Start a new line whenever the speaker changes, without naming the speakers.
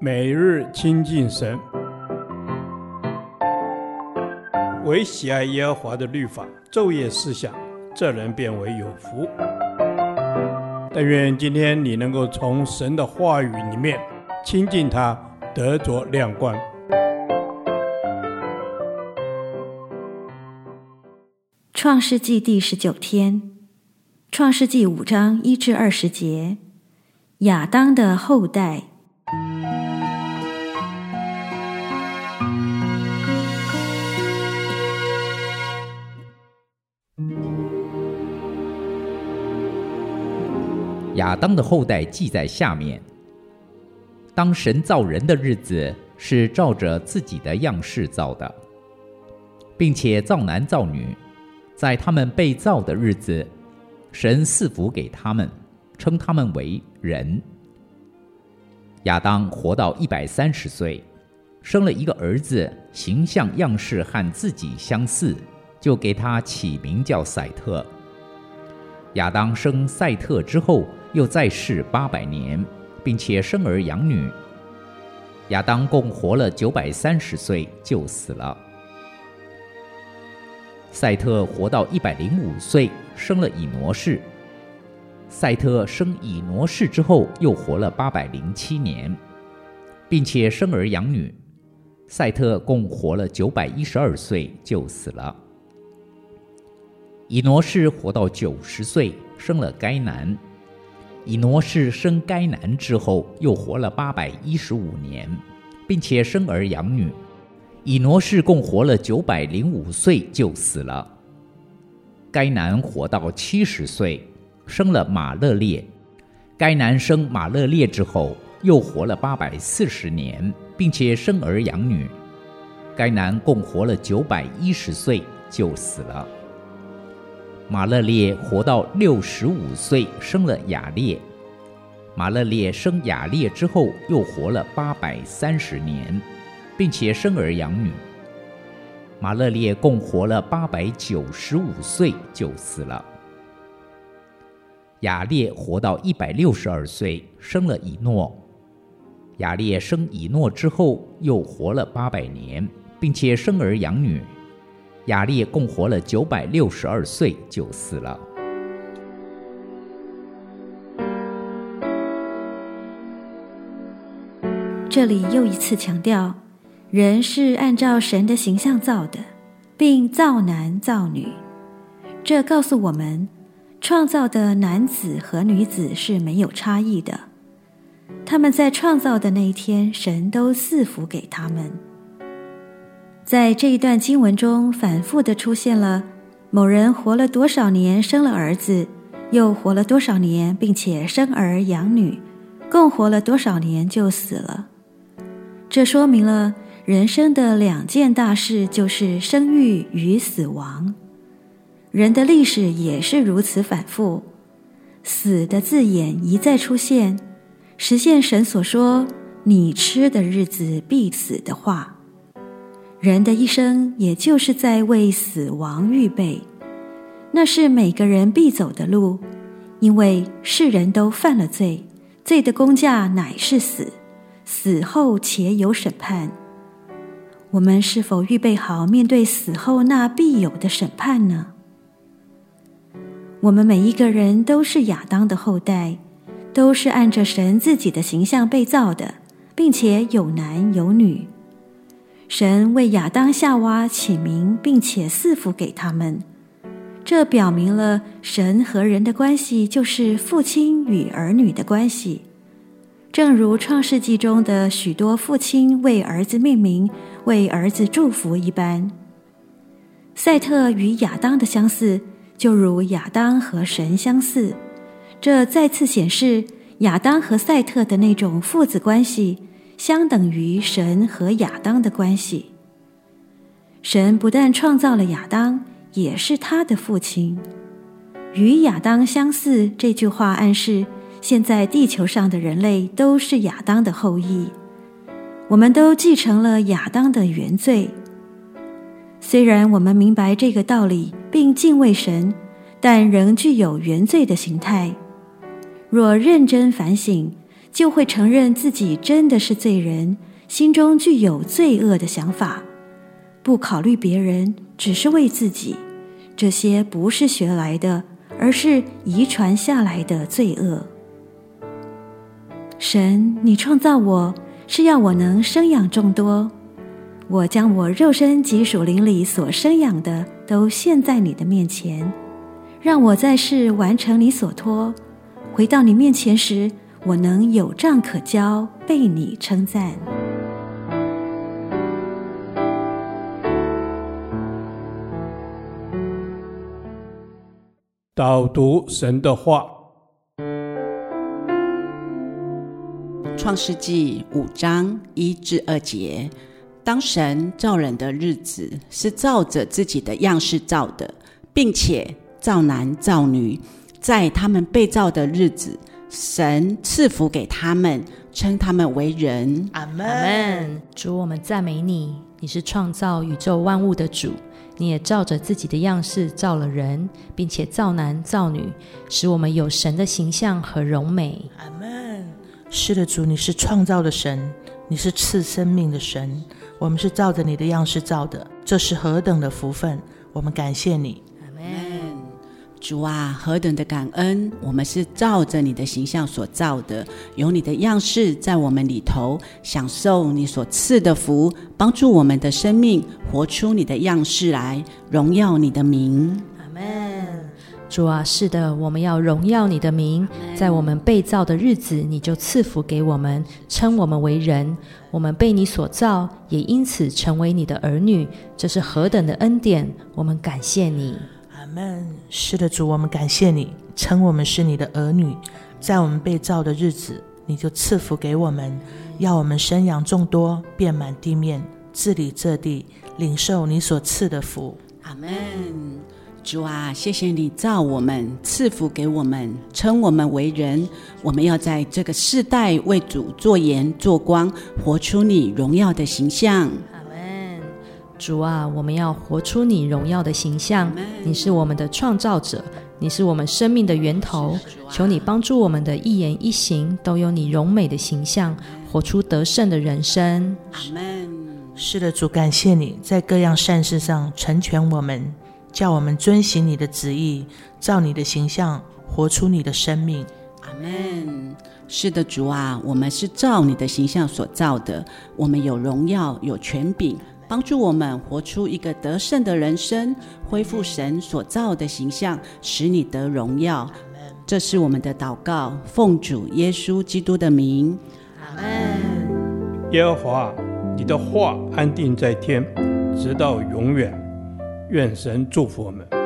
每日亲近神，唯喜爱耶和华的律法，昼夜思想，这人便为有福。但愿今天你能够从神的话语里面亲近他，得着亮光。
创世纪第十九天，创世纪五章一至二十节，亚当的后代。
亚当的后代记在下面。当神造人的日子，是照着自己的样式造的，并且造男造女。在他们被造的日子，神赐福给他们，称他们为人。亚当活到一百三十岁，生了一个儿子，形象样式和自己相似，就给他起名叫赛特。亚当生赛特之后，又在世八百年，并且生儿养女。亚当共活了九百三十岁，就死了。赛特活到一百零五岁，生了以挪士。赛特生以挪士之后，又活了八百零七年，并且生儿养女。赛特共活了九百一十二岁，就死了。以挪士活到九十岁。生了该南，以挪士生该男之后，又活了八百一十五年，并且生儿养女。以挪士共活了九百零五岁，就死了。该男活到七十岁，生了马勒列。该男生马勒列之后，又活了八百四十年，并且生儿养女。该男共活了九百一十岁，就死了。马勒列活到六十五岁，生了雅列。马勒列生雅列之后，又活了八百三十年，并且生儿养女。马勒列共活了八百九十五岁，就死了。雅列活到一百六十二岁，生了以诺。雅列生以诺之后，又活了八百年，并且生儿养女。亚列共活了九百六十二岁，就死了。
这里又一次强调，人是按照神的形象造的，并造男造女。这告诉我们，创造的男子和女子是没有差异的。他们在创造的那一天，神都赐福给他们。在这一段经文中，反复地出现了某人活了多少年，生了儿子，又活了多少年，并且生儿养女，共活了多少年就死了。这说明了人生的两件大事，就是生育与死亡。人的历史也是如此反复，死的字眼一再出现，实现神所说“你吃的日子必死”的话。人的一生，也就是在为死亡预备，那是每个人必走的路，因为世人都犯了罪，罪的工价乃是死，死后且有审判。我们是否预备好面对死后那必有的审判呢？我们每一个人都是亚当的后代，都是按着神自己的形象被造的，并且有男有女。神为亚当、夏娃起名，并且赐福给他们，这表明了神和人的关系就是父亲与儿女的关系，正如创世纪中的许多父亲为儿子命名、为儿子祝福一般。赛特与亚当的相似，就如亚当和神相似，这再次显示亚当和赛特的那种父子关系。相等于神和亚当的关系。神不但创造了亚当，也是他的父亲。与亚当相似这句话暗示，现在地球上的人类都是亚当的后裔。我们都继承了亚当的原罪。虽然我们明白这个道理并敬畏神，但仍具有原罪的形态。若认真反省，就会承认自己真的是罪人，心中具有罪恶的想法，不考虑别人，只是为自己。这些不是学来的，而是遗传下来的罪恶。神，你创造我是要我能生养众多。我将我肉身及属灵里所生养的都献在你的面前，让我在世完成你所托。回到你面前时，我能有账可交，被你称赞。
导读神的话，《
创世纪》五章一至二节：当神造人的日子，是照着自己的样式造的，并且造男造女。在他们被造的日子，神赐福给他们，称他们为人。
阿门。主，我们赞美你，你是创造宇宙万物的主。你也照着自己的样式造了人，并且造男造女，使我们有神的形象和荣美。
阿门。是的，主，你是创造的神，你是赐生命的神。我们是照着你的样式造的，这是何等的福分！我们感谢你。
主啊，何等的感恩！我们是照着你的形象所造的，有你的样式在我们里头，享受你所赐的福，帮助我们的生命活出你的样式来，荣耀你的名。
阿门。主啊，是的，我们要荣耀你的名，在我们被造的日子，你就赐福给我们，称我们为人。我们被你所造，也因此成为你的儿女，这是何等的恩典！我们感谢你。
们是的，主，我们感谢你，称我们是你的儿女，在我们被造的日子，你就赐福给我们，要我们生养众多，遍满地面，治理这地，领受你所赐的福。
阿门。主啊，谢谢你造我们，赐福给我们，称我们为人，我们要在这个世代为主做盐做光，活出你荣耀的形象。
主啊，我们要活出你荣耀的形象。你是我们的创造者，你是我们生命的源头。求你帮助我们的一言一行都有你荣美的形象，活出得胜的人生。
阿门。
是的，主，感谢你在各样善事上成全我们，叫我们遵行你的旨意，照你的形象活出你的生命。
阿门。是的，主啊，我们是照你的形象所造的，我们有荣耀，有权柄。帮助我们活出一个得胜的人生，恢复神所造的形象，使你得荣耀。这是我们的祷告，奉主耶稣基督的名。
阿门。
耶和华，你的话安定在天，直到永远。愿神祝福我们。